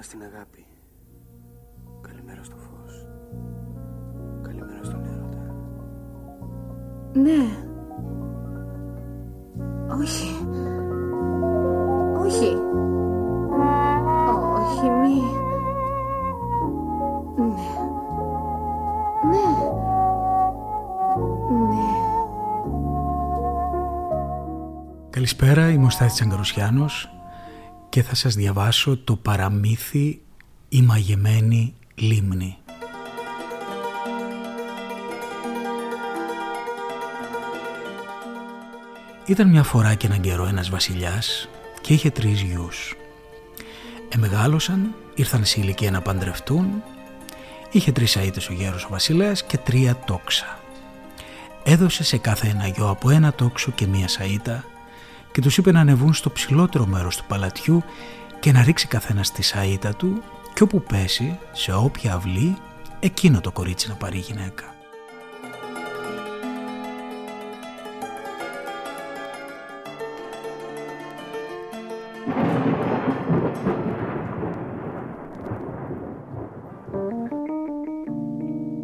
Καλημέρα στην αγάπη. Καλημέρα στο φως. Καλημέρα στον έρωτα. Ναι. Όχι. Όχι. Όχι, μη. Ναι. Ναι. Ναι. Καλησπέρα, είμαι ο Στάθης Αγκαρουσιάνος και θα σας διαβάσω το παραμύθι «Η μαγεμένη λίμνη». Ήταν μια φορά και έναν καιρό ένας βασιλιάς και είχε τρεις γιους. Εμεγάλωσαν, ήρθαν σε ηλικία να παντρευτούν, είχε τρεις αίτες ο γέρος ο βασιλέας και τρία τόξα. Έδωσε σε κάθε ένα γιο από ένα τόξο και μία σαΐτα και τους είπε να ανεβούν στο ψηλότερο μέρος του παλατιού και να ρίξει καθένα τη σαΐτα του και όπου πέσει, σε όποια αυλή, εκείνο το κορίτσι να πάρει γυναίκα.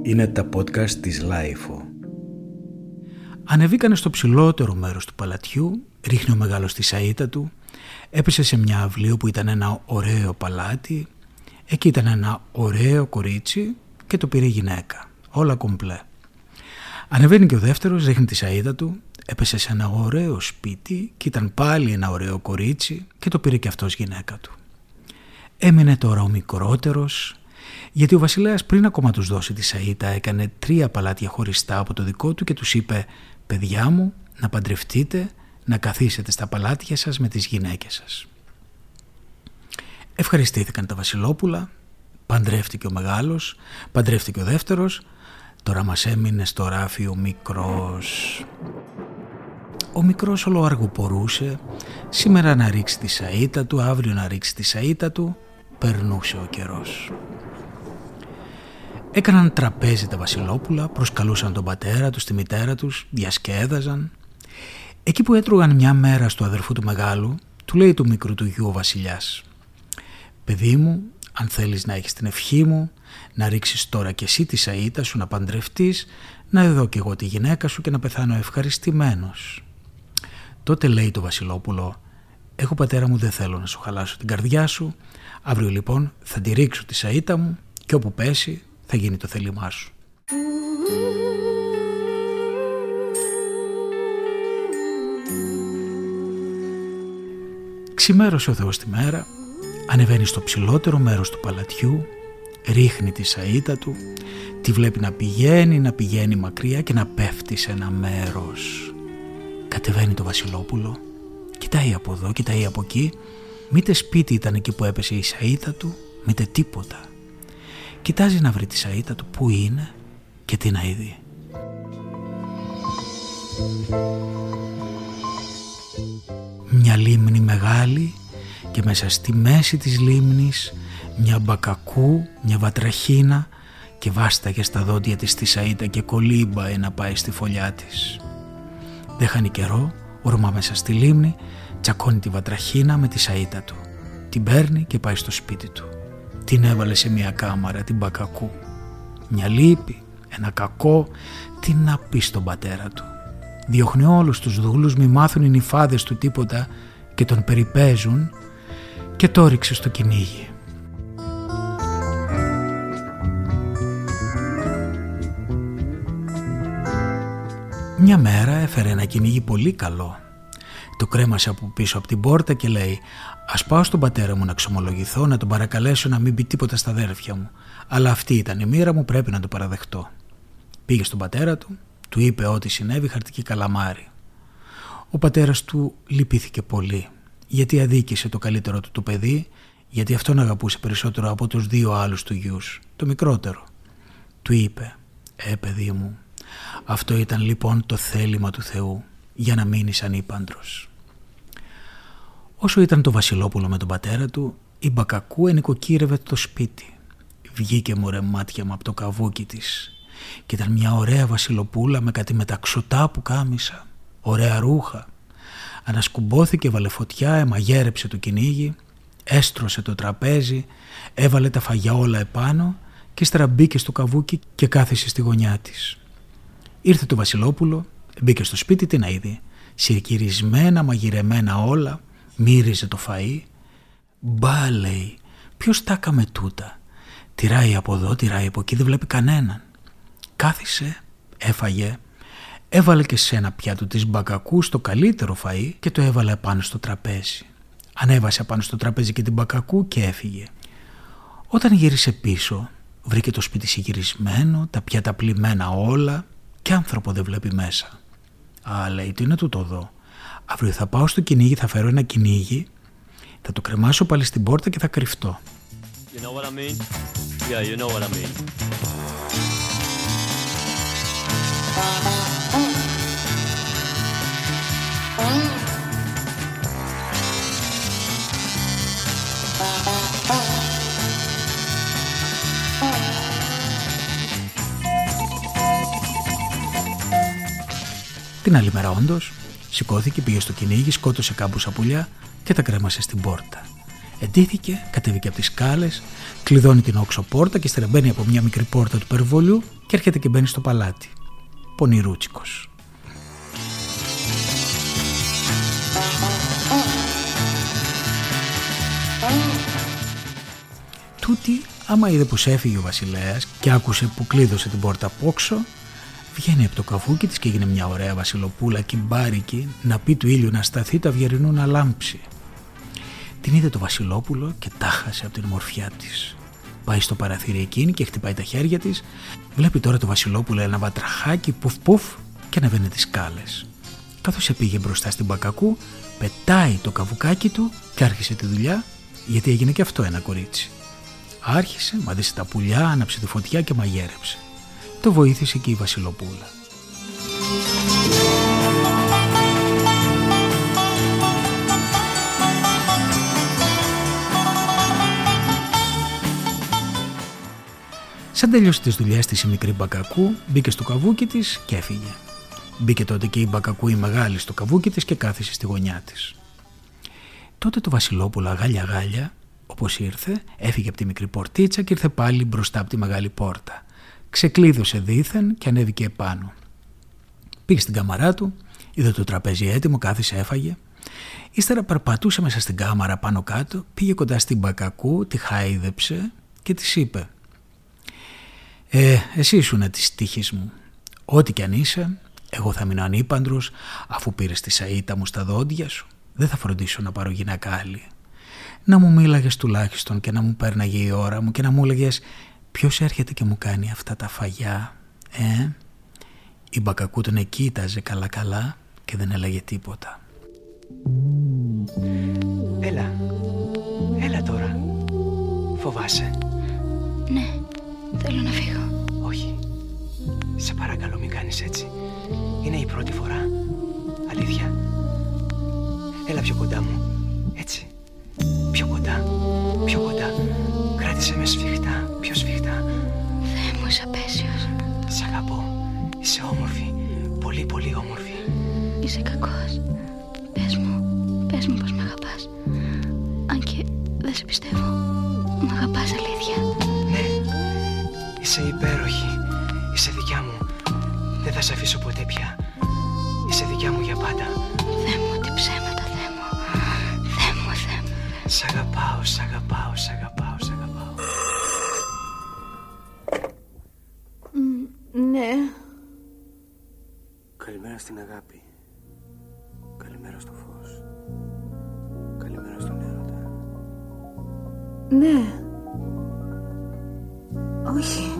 Είναι τα podcast της Lifeo. Ανεβήκανε στο ψηλότερο μέρος του παλατιού, ρίχνει ο μεγάλος τη σαΐτα του, έπεσε σε μια αυλή όπου ήταν ένα ωραίο παλάτι, εκεί ήταν ένα ωραίο κορίτσι και το πήρε γυναίκα, όλα κομπλέ. Ανεβαίνει και ο δεύτερος, ρίχνει τη σαΐτα του, έπεσε σε ένα ωραίο σπίτι και ήταν πάλι ένα ωραίο κορίτσι και το πήρε και αυτός γυναίκα του. Έμεινε τώρα ο μικρότερος, γιατί ο βασιλέας πριν ακόμα τους δώσει τη σαΐτα έκανε τρία παλάτια χωριστά από το δικό του και τους είπε «Παιδιά μου, να παντρευτείτε, να καθίσετε στα παλάτια σας με τις γυναίκες σας». Ευχαριστήθηκαν τα βασιλόπουλα, παντρεύτηκε ο μεγάλος, παντρεύτηκε ο δεύτερος, τώρα μας έμεινε στο ράφι ο μικρός. Ο μικρός όλο αργοπορούσε, σήμερα να ρίξει τη σαΐτα του, αύριο να ρίξει τη σαΐτα του, περνούσε ο καιρός. Έκαναν τραπέζι τα βασιλόπουλα, προσκαλούσαν τον πατέρα τους, τη μητέρα τους, διασκέδαζαν. Εκεί που έτρωγαν μια μέρα στο αδερφού του μεγάλου, του λέει του μικρού του γιου ο βασιλιάς «Παιδί μου, αν θέλεις να έχεις την ευχή μου, να ρίξεις τώρα κι εσύ τη σαΐτα σου να παντρευτείς, να δω κι εγώ τη γυναίκα σου και να πεθάνω ευχαριστημένος». Τότε λέει το βασιλόπουλο «Εγώ πατέρα μου δεν θέλω να σου χαλάσω την καρδιά σου, αύριο λοιπόν θα τη ρίξω τη σαΐτα μου και όπου πέσει θα γίνει το θέλημά σου. Ξημέρωσε ο Θεός τη μέρα, ανεβαίνει στο ψηλότερο μέρος του παλατιού, ρίχνει τη σαΐτα του, τη βλέπει να πηγαίνει, να πηγαίνει μακριά και να πέφτει σε ένα μέρος. Κατεβαίνει το βασιλόπουλο, κοιτάει από εδώ, κοιτάει από εκεί, μήτε σπίτι ήταν εκεί που έπεσε η σαΐτα του, μήτε τίποτα. Κοιτάζει να βρει τη σαΐτα του που είναι και τι να είδει. Μια λίμνη μεγάλη και μέσα στη μέση της λίμνης μια μπακακού, μια βατραχίνα και βάσταγε στα δόντια της τη σαΐτα και κολύμπαε να πάει στη φωλιά της. Δεν χάνει καιρό, ορμά μέσα στη λίμνη, τσακώνει τη βατραχίνα με τη σαΐτα του. Την παίρνει και πάει στο σπίτι του την έβαλε σε μια κάμαρα την Μπακακού. Μια λύπη, ένα κακό, τι να πει στον πατέρα του. Διώχνει όλους τους δούλους, μη μάθουν οι νυφάδες του τίποτα και τον περιπέζουν και το ρίξε στο κυνήγι. Μια μέρα έφερε ένα κυνήγι πολύ καλό. Το κρέμασε από πίσω από την πόρτα και λέει Α πάω στον πατέρα μου να ξομολογηθώ, να τον παρακαλέσω να μην πει τίποτα στα αδέρφια μου. Αλλά αυτή ήταν η μοίρα μου, πρέπει να το παραδεχτώ. Πήγε στον πατέρα του, του είπε ό,τι συνέβη χαρτική καλαμάρι. Ο πατέρας του λυπήθηκε πολύ, γιατί αδίκησε το καλύτερο του το παιδί, γιατί αυτόν αγαπούσε περισσότερο από τους δύο άλλους του γιους, το μικρότερο. Του είπε «Ε παιδί μου, αυτό ήταν λοιπόν το θέλημα του Θεού για να μείνεις ανήπαντρος». Όσο ήταν το βασιλόπουλο με τον πατέρα του, η Μπακακού ενοικοκύρευε το σπίτι. Βγήκε μωρέ μάτια μου από το καβούκι της και ήταν μια ωραία βασιλοπούλα με κάτι μεταξωτά που κάμισα, ωραία ρούχα. Ανασκουμπόθηκε, βάλε φωτιά, εμαγέρεψε το κυνήγι, έστρωσε το τραπέζι, έβαλε τα φαγιά όλα επάνω και ύστερα μπήκε στο καβούκι και κάθισε στη γωνιά της. Ήρθε το Βασιλόπουλο, μπήκε στο σπίτι την είδε. Συρκυρισμένα, μαγειρεμένα όλα, μύριζε το φαΐ. Μπα λέει, ποιος τα έκαμε τούτα. Τυράει από εδώ, τυράει από εκεί, δεν βλέπει κανέναν. Κάθισε, έφαγε, έβαλε και σε ένα πιάτο της μπακακού στο καλύτερο φαΐ και το έβαλε πάνω στο τραπέζι. Ανέβασε πάνω στο τραπέζι και την μπακακού και έφυγε. Όταν γύρισε πίσω, βρήκε το σπίτι συγκυρισμένο, τα πιάτα πλημμένα όλα και άνθρωπο δεν βλέπει μέσα. Α, λέει, τι είναι τούτο εδώ. Αύριο θα πάω στο κυνήγι, θα φέρω ένα κυνήγι, θα το κρεμάσω πάλι στην πόρτα και θα κρυφτώ. You know what I mean? Yeah, you know what I mean. Την άλλη μέρα όντως, σηκώθηκε, πήγε στο κυνήγι, σκότωσε κάμπου πουλιά και τα κρέμασε στην πόρτα. Εντύθηκε, κατέβηκε από τις σκάλες, κλειδώνει την όξο πόρτα και στερεμπαίνει από μια μικρή πόρτα του περιβολιού και έρχεται και μπαίνει στο παλάτι. Πονηρούτσικος. Τούτη, άμα είδε πως έφυγε ο βασιλέας και άκουσε που κλείδωσε την πόρτα απόξω, Βγαίνει από το καβούκι της και έγινε μια ωραία βασιλοπούλα κυμπάρικη να πει του ήλιου να σταθεί το αυγερινού να λάμψει. Την είδε το βασιλόπουλο και τάχασε από την μορφιά της. Πάει στο παραθύρι εκείνη και χτυπάει τα χέρια της. Βλέπει τώρα το βασιλόπουλο ένα βατραχάκι πουφ πουφ και ανεβαίνει τις σκάλες. Καθώς επήγε μπροστά στην μπακακού, πετάει το καβουκάκι του και άρχισε τη δουλειά γιατί έγινε και αυτό ένα κορίτσι. Άρχισε, μαδίσε τα πουλιά, άναψε τη φωτιά και μαγέρεψε το βοήθησε και η Βασιλοπούλα. Σαν τέλειωσε τις δουλειές της η μικρή Μπακακού, μπήκε στο καβούκι της και έφυγε. Μπήκε τότε και η Μπακακού η μεγάλη στο καβούκι της και κάθισε στη γωνιά της. Τότε το Βασιλόπουλο αγάλια γάλια, όπως ήρθε, έφυγε από τη μικρή πορτίτσα και ήρθε πάλι μπροστά από τη μεγάλη πόρτα ξεκλείδωσε δήθεν και ανέβηκε επάνω. Πήγε στην κάμαρά του, είδε το τραπέζι έτοιμο, κάθισε, έφαγε. Ύστερα περπατούσε μέσα στην κάμαρα πάνω κάτω, πήγε κοντά στην Μπακακού, τη χάιδεψε και της είπε «Ε, εσύ ήσουν της τύχης μου. Ό,τι κι αν είσαι, εγώ θα μείνω ανήπαντρος αφού πήρες τη σαΐτα μου στα δόντια σου. Δεν θα φροντίσω να πάρω γυναίκα άλλη. Να μου μίλαγες τουλάχιστον και να μου πέρναγε η ώρα μου και να μου έλεγες Ποιος έρχεται και μου κάνει αυτά τα φαγιά, ε; Η Μπακακού τον κοίταζε καλά καλά και δεν έλεγε τίποτα. Έλα, έλα τώρα. Φοβάσαι. Ναι, θέλω να φύγω. Όχι. Σε παρακαλώ μην κάνεις έτσι. Είναι η πρώτη φορά. Αλήθεια. Έλα πιο κοντά μου. Έτσι. Πιο κοντά. Πιο κοντά. Κράτησε μες σφιχτά. Πιο σφιχτά. Θεέ μου, είσαι απέσιος. Σ' αγαπώ. Είσαι όμορφη. Πολύ πολύ όμορφη. Είσαι κακός. Πες μου, πες μου πως με αγαπάς. Αν και δεν σε πιστεύω. Μ' αγαπάς αλήθεια. Ναι. Είσαι υπέροχη. Είσαι δικιά μου. Δεν θα σε αφήσω ποτέ πια. Είσαι δικιά μου για πάντα. Θεέ μου, τι ψέματα, Θεέ μου. Θεέ μου, Θεέ μου. Σ' αγαπάω, σ' αγαπάω, σ' αγαπάω, σ' αγαπάω. Ναι. Καλημέρα στην αγάπη. Καλημέρα στο φως. Καλημέρα στον έρωτα. Ναι. Όχι.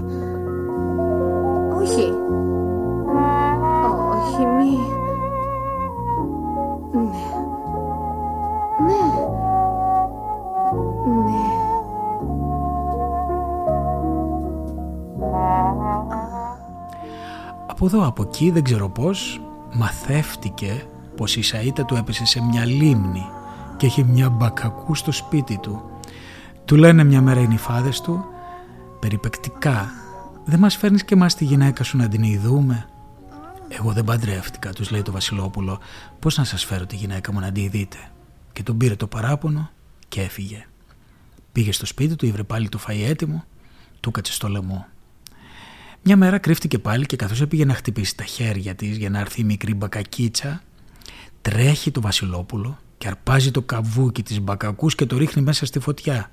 Από εδώ από εκεί δεν ξέρω πώς μαθεύτηκε πως η Σαΐτα του έπεσε σε μια λίμνη και έχει μια μπακακού στο σπίτι του. Του λένε μια μέρα οι νυφάδες του περιπεκτικά δεν μας φέρνεις και μας τη γυναίκα σου να την ειδούμε; Εγώ δεν παντρεύτηκα, τους λέει το Βασιλόπουλο. Πώς να σας φέρω τη γυναίκα μου να την ειδείτε; Και τον πήρε το παράπονο και έφυγε. Πήγε στο σπίτι του, ήβρε πάλι το φαΐ έτοιμο, του κάτσε στο λαιμό. Μια μέρα κρύφτηκε πάλι και καθώς έπηγε να χτυπήσει τα χέρια της για να έρθει η μικρή μπακακίτσα, τρέχει το βασιλόπουλο και αρπάζει το καβούκι της μπακακούς και το ρίχνει μέσα στη φωτιά.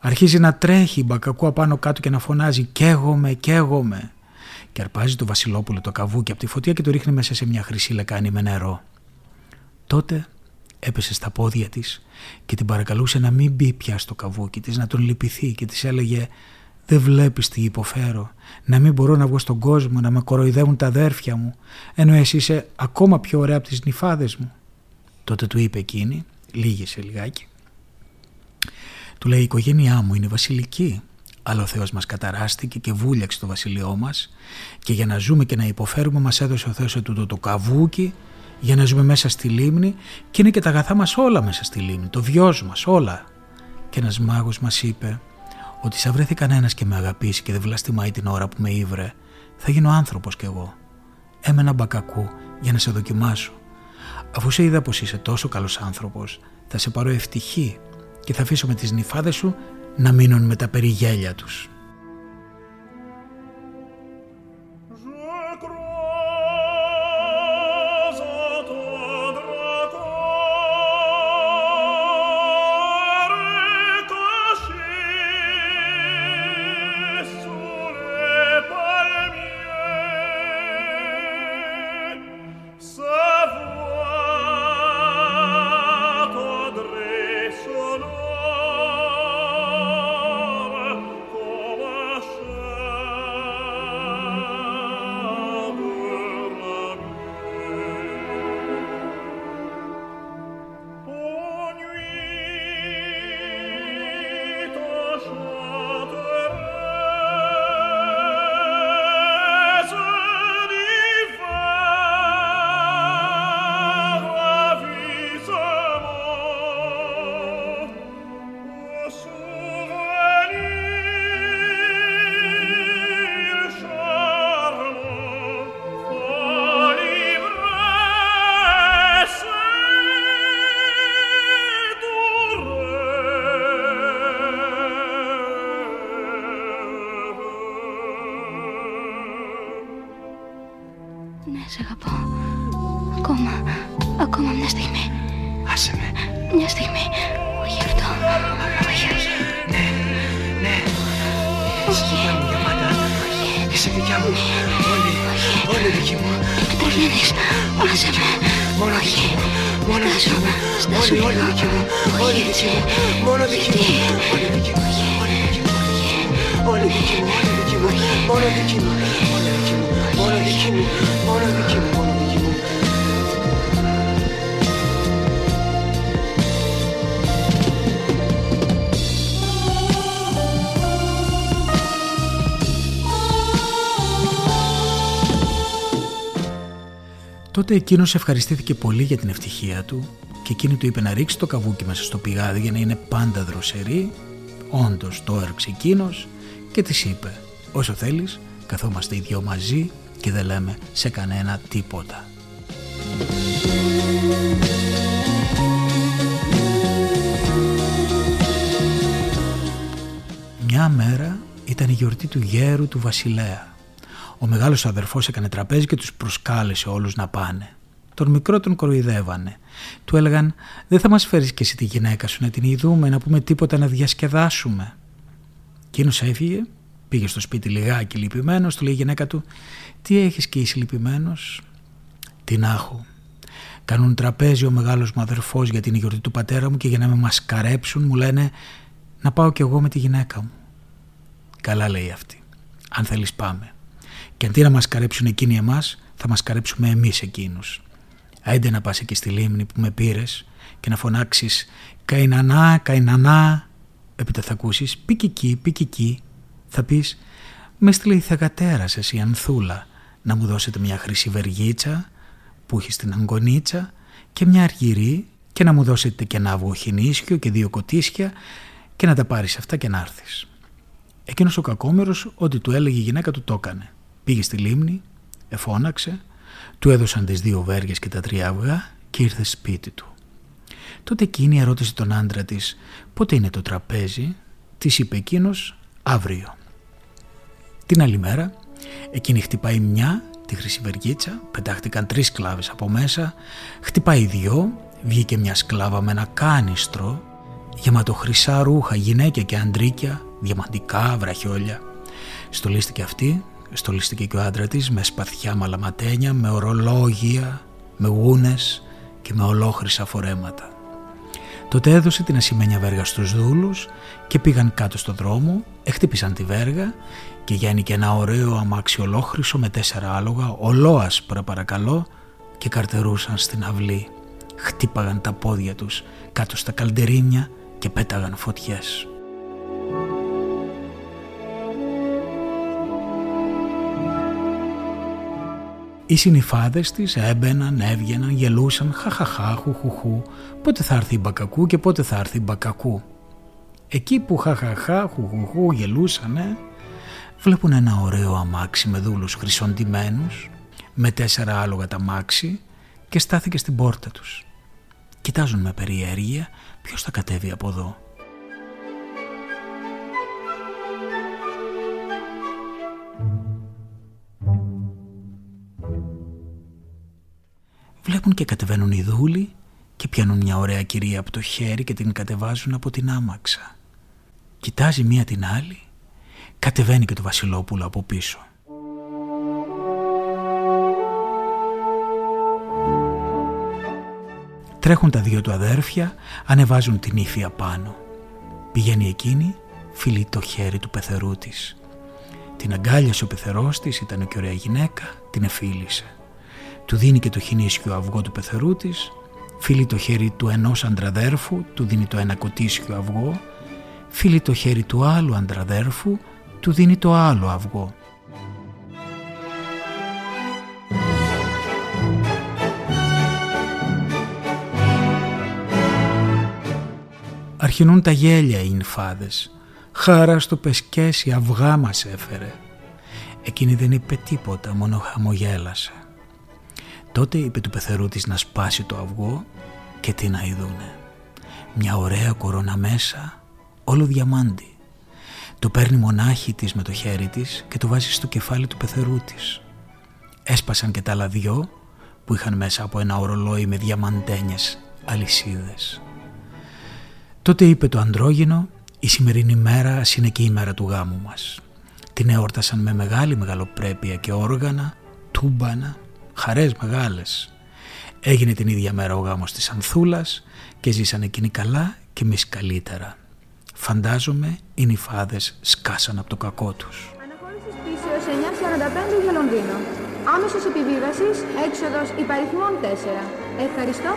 Αρχίζει να τρέχει η μπακακού απάνω κάτω και να φωνάζει «Καίγομαι, καίγομαι» και αρπάζει το βασιλόπουλο το καβούκι από τη φωτιά και το ρίχνει μέσα σε μια χρυσή λεκάνη με νερό. Τότε έπεσε στα πόδια της και την παρακαλούσε να μην μπει πια στο καβούκι της, να τον λυπηθεί και της έλεγε «Δεν βλέπεις τι υποφέρω, να μην μπορώ να βγω στον κόσμο, να με κοροϊδεύουν τα αδέρφια μου, ενώ εσύ είσαι ακόμα πιο ωραία από τις νυφάδες μου». Τότε του είπε εκείνη, λίγησε λιγάκι, του λέει η οικογένειά μου είναι βασιλική, αλλά ο Θεός μας καταράστηκε και βούλιαξε το βασιλειό μας και για να ζούμε και να υποφέρουμε μας έδωσε ο Θεός του το καβούκι για να ζούμε μέσα στη λίμνη και είναι και τα αγαθά μας όλα μέσα στη λίμνη, το βιός μας όλα. Και ένας μάγος μας είπε ότι σαν βρεθεί κανένας και με αγαπήσει και δεν βλαστημάει την ώρα που με ήβρε, θα γίνω άνθρωπος κι εγώ. Έμενα μπακακού για να σε δοκιμάσω. Αφού σε είδα πως είσαι τόσο καλός άνθρωπος, θα σε πάρω ευτυχή και θα αφήσω με τις νυφάδες σου να μείνουν με τα περιγέλια τους. Όλοι, όλοι δικοί μου. Όλοι δικοί μου. Μόνο σε με. Μόνο δικοί μου. Μόνο δικοί μου. Όλοι, όλοι δικοί μου. Όλοι δικοί μου. Μόνο δικοί μου. Όλοι δικοί μου. Όλοι δικοί μου. Όλοι δικοί μου. Μόνο δικοί μου. Μόνο δικοί μου. Μόνο δικοί μου. Μόνο δικοί μου. Τότε εκείνος ευχαριστήθηκε πολύ για την ευτυχία του και εκείνη του είπε να ρίξει το καβούκι μέσα στο πηγάδι για να είναι πάντα δροσερή. Όντως το έριξε εκείνος και της είπε: Όσο θέλεις, καθόμαστε οι δυο μαζί και δεν λέμε σε κανένα τίποτα. Μια μέρα ήταν η γιορτή του γέρου του βασιλέα ο μεγάλος αδερφός έκανε τραπέζι και τους προσκάλεσε όλους να πάνε. Τον μικρό τον κοροϊδεύανε. Του έλεγαν «Δεν θα μας φέρεις και εσύ τη γυναίκα σου να την ειδούμε, να πούμε τίποτα να διασκεδάσουμε». Εκείνος έφυγε, πήγε στο σπίτι λιγάκι λυπημένος, του λέει η γυναίκα του «Τι έχεις και είσαι λυπημένος» «Τι να έχω». Κάνουν τραπέζι ο μεγάλος μου αδερφός για την γιορτή του πατέρα μου και για να με μασκαρέψουν μου λένε να πάω κι εγώ με τη γυναίκα μου. Καλά λέει αυτή. Αν θέλεις πάμε. Και αντί να μας καρέψουν εκείνοι εμάς, θα μας καρέψουμε εμείς εκείνους. Άιντε να πας εκεί στη λίμνη που με πήρες και να φωνάξεις «Καϊνανά, καϊνανά». Έπειτα θα ακούσεις «Πικική, πικική». Θα πεις «Με έστειλε η θεγατέρα σας η Ανθούλα να μου δώσετε μια χρυσή βεργίτσα που έχει στην αγκονίτσα και μια αργυρή και να μου δώσετε και ένα αυγοχινίσιο και δύο κοτίσια και να τα πάρεις αυτά και να έρθεις. Εκείνος ο κακόμερος ό,τι του έλεγε η γυναίκα του το έκανε. Πήγε στη λίμνη, εφώναξε, του έδωσαν τις δύο βέργες και τα τρία αυγά και ήρθε σπίτι του. Τότε εκείνη ερώτησε τον άντρα της πότε είναι το τραπέζι; Της είπε εκείνος αύριο. Την άλλη μέρα εκείνη χτυπάει μια τη χρυσή βεργίτσα, πετάχτηκαν τρεις κλάβες από μέσα, χτυπάει δυο, βγήκε μια σκλάβα με ένα κάνιστρο, γεμάτο χρυσά ρούχα, γυναίκια και αντρίκια, διαμαντικά, βραχιόλια. Στολίστηκε αυτή, στολίστηκε και ο άντρα της με σπαθιά μαλαματένια, με ορολόγια, με γούνες και με ολόχρυσα φορέματα. Τότε έδωσε την ασημένια βέργα στους δούλους και πήγαν κάτω στο δρόμο, εκτύπησαν τη βέργα και και ένα ωραίο αμάξι ολόχρυσο με τέσσερα άλογα, ολόασπρα παρακαλώ και καρτερούσαν στην αυλή. Χτύπαγαν τα πόδια τους κάτω στα καλντερίνια και πέταγαν φωτιές. Οι συνυφάδες της έμπαιναν, έβγαιναν, γελούσαν, χαχαχά, χουχουχού, πότε θα έρθει η μπακακού και πότε θα έρθει η μπακακού. Εκεί που χαχαχά, χουχουχού γελούσανε, βλέπουν ένα ωραίο αμάξι με δούλους χρυσοντημένους, με τέσσερα άλογα τα μάξι και στάθηκε στην πόρτα τους. Κοιτάζουν με περιέργεια ποιος θα κατέβει από εδώ. Βλέπουν και κατεβαίνουν οι δούλοι και πιάνουν μια ωραία κυρία από το χέρι και την κατεβάζουν από την άμαξα. Κοιτάζει μία την άλλη, κατεβαίνει και το βασιλόπουλο από πίσω. Τρέχουν τα δύο του αδέρφια, ανεβάζουν την ύφη απάνω. Πηγαίνει εκείνη, φιλεί το χέρι του πεθερού της. Την αγκάλιασε ο πεθερός της, ήταν και ωραία γυναίκα, την εφίλησε του δίνει και το χινίσιο αυγό του πεθερού της, φίλει το χέρι του ενός αντραδέρφου, του δίνει το ένα κοτίσιο αυγό, φίλει το χέρι του άλλου αντραδέρφου, του δίνει το άλλο αυγό. Αρχινούν τα γέλια οι νυφάδες. Χάρα στο πεσκέσι αυγά μας έφερε. Εκείνη δεν είπε τίποτα, μόνο χαμογέλασε. Τότε είπε του πεθερού της να σπάσει το αυγό και τι να ειδούνε. Μια ωραία κορώνα μέσα, όλο διαμάντι. Το παίρνει μονάχη της με το χέρι της και το βάζει στο κεφάλι του πεθερού της. Έσπασαν και τα άλλα δυο που είχαν μέσα από ένα ορολόι με διαμαντένιες αλυσίδες. Τότε είπε το αντρόγινο «Η σημερινή μέρα ας είναι και η μέρα του γάμου μας». Την εόρτασαν με μεγάλη μεγαλοπρέπεια και όργανα, τούμπανα, χαρές μεγάλες. Έγινε την ίδια μέρα ο γάμος της Ανθούλας και ζήσαν εκείνοι καλά και εμείς καλύτερα. Φαντάζομαι οι νυφάδες σκάσαν από το κακό τους. Αναχώρησης πίσεως 945 για Λονδίνο. Άμεσος επιβίβασης, έξοδος υπαριθμών 4. Ευχαριστώ.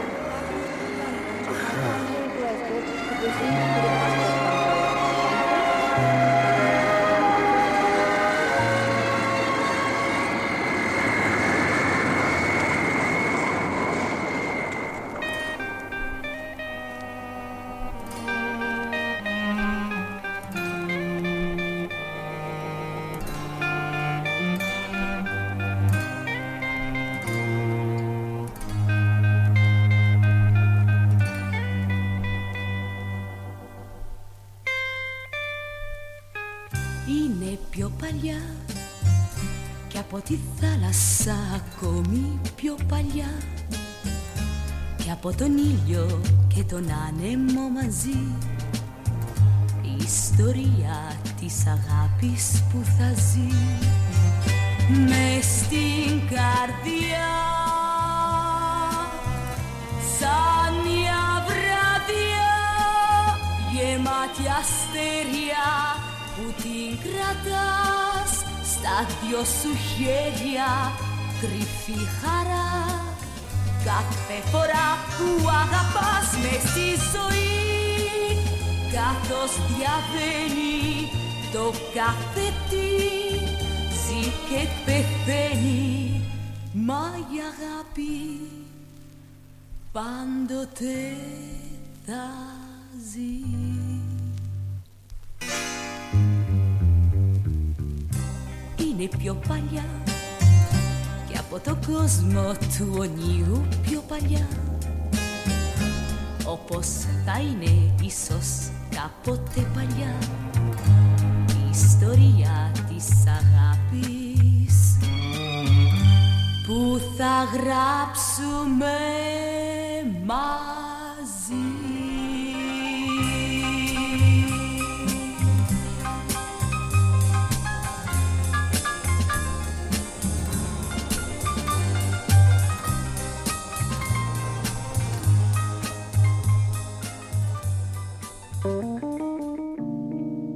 Ακόμη πιο παλιά. Και από τον ήλιο και τον άνεμο μαζί. Η ιστορία της αγάπης που θα ζει. Με στην καρδιά. Σαν μια βραδιά γεμάτη αστέρια που την κρατάς στα δυο σου χέρια κρυφή χαρά. Κάθε φορά που αγαπάς με στη ζωή καθώς διαβαίνει το κάθε τι ζει και πεθαίνει. Μα η αγάπη πάντοτε θα ζει Είναι πιο παλιά. Από το κόσμο του ονείρου πιο παλιά. Όπως θα είναι ίσως κάποτε παλιά. Η ιστορία της αγάπης που θα γράψουμε μαζί.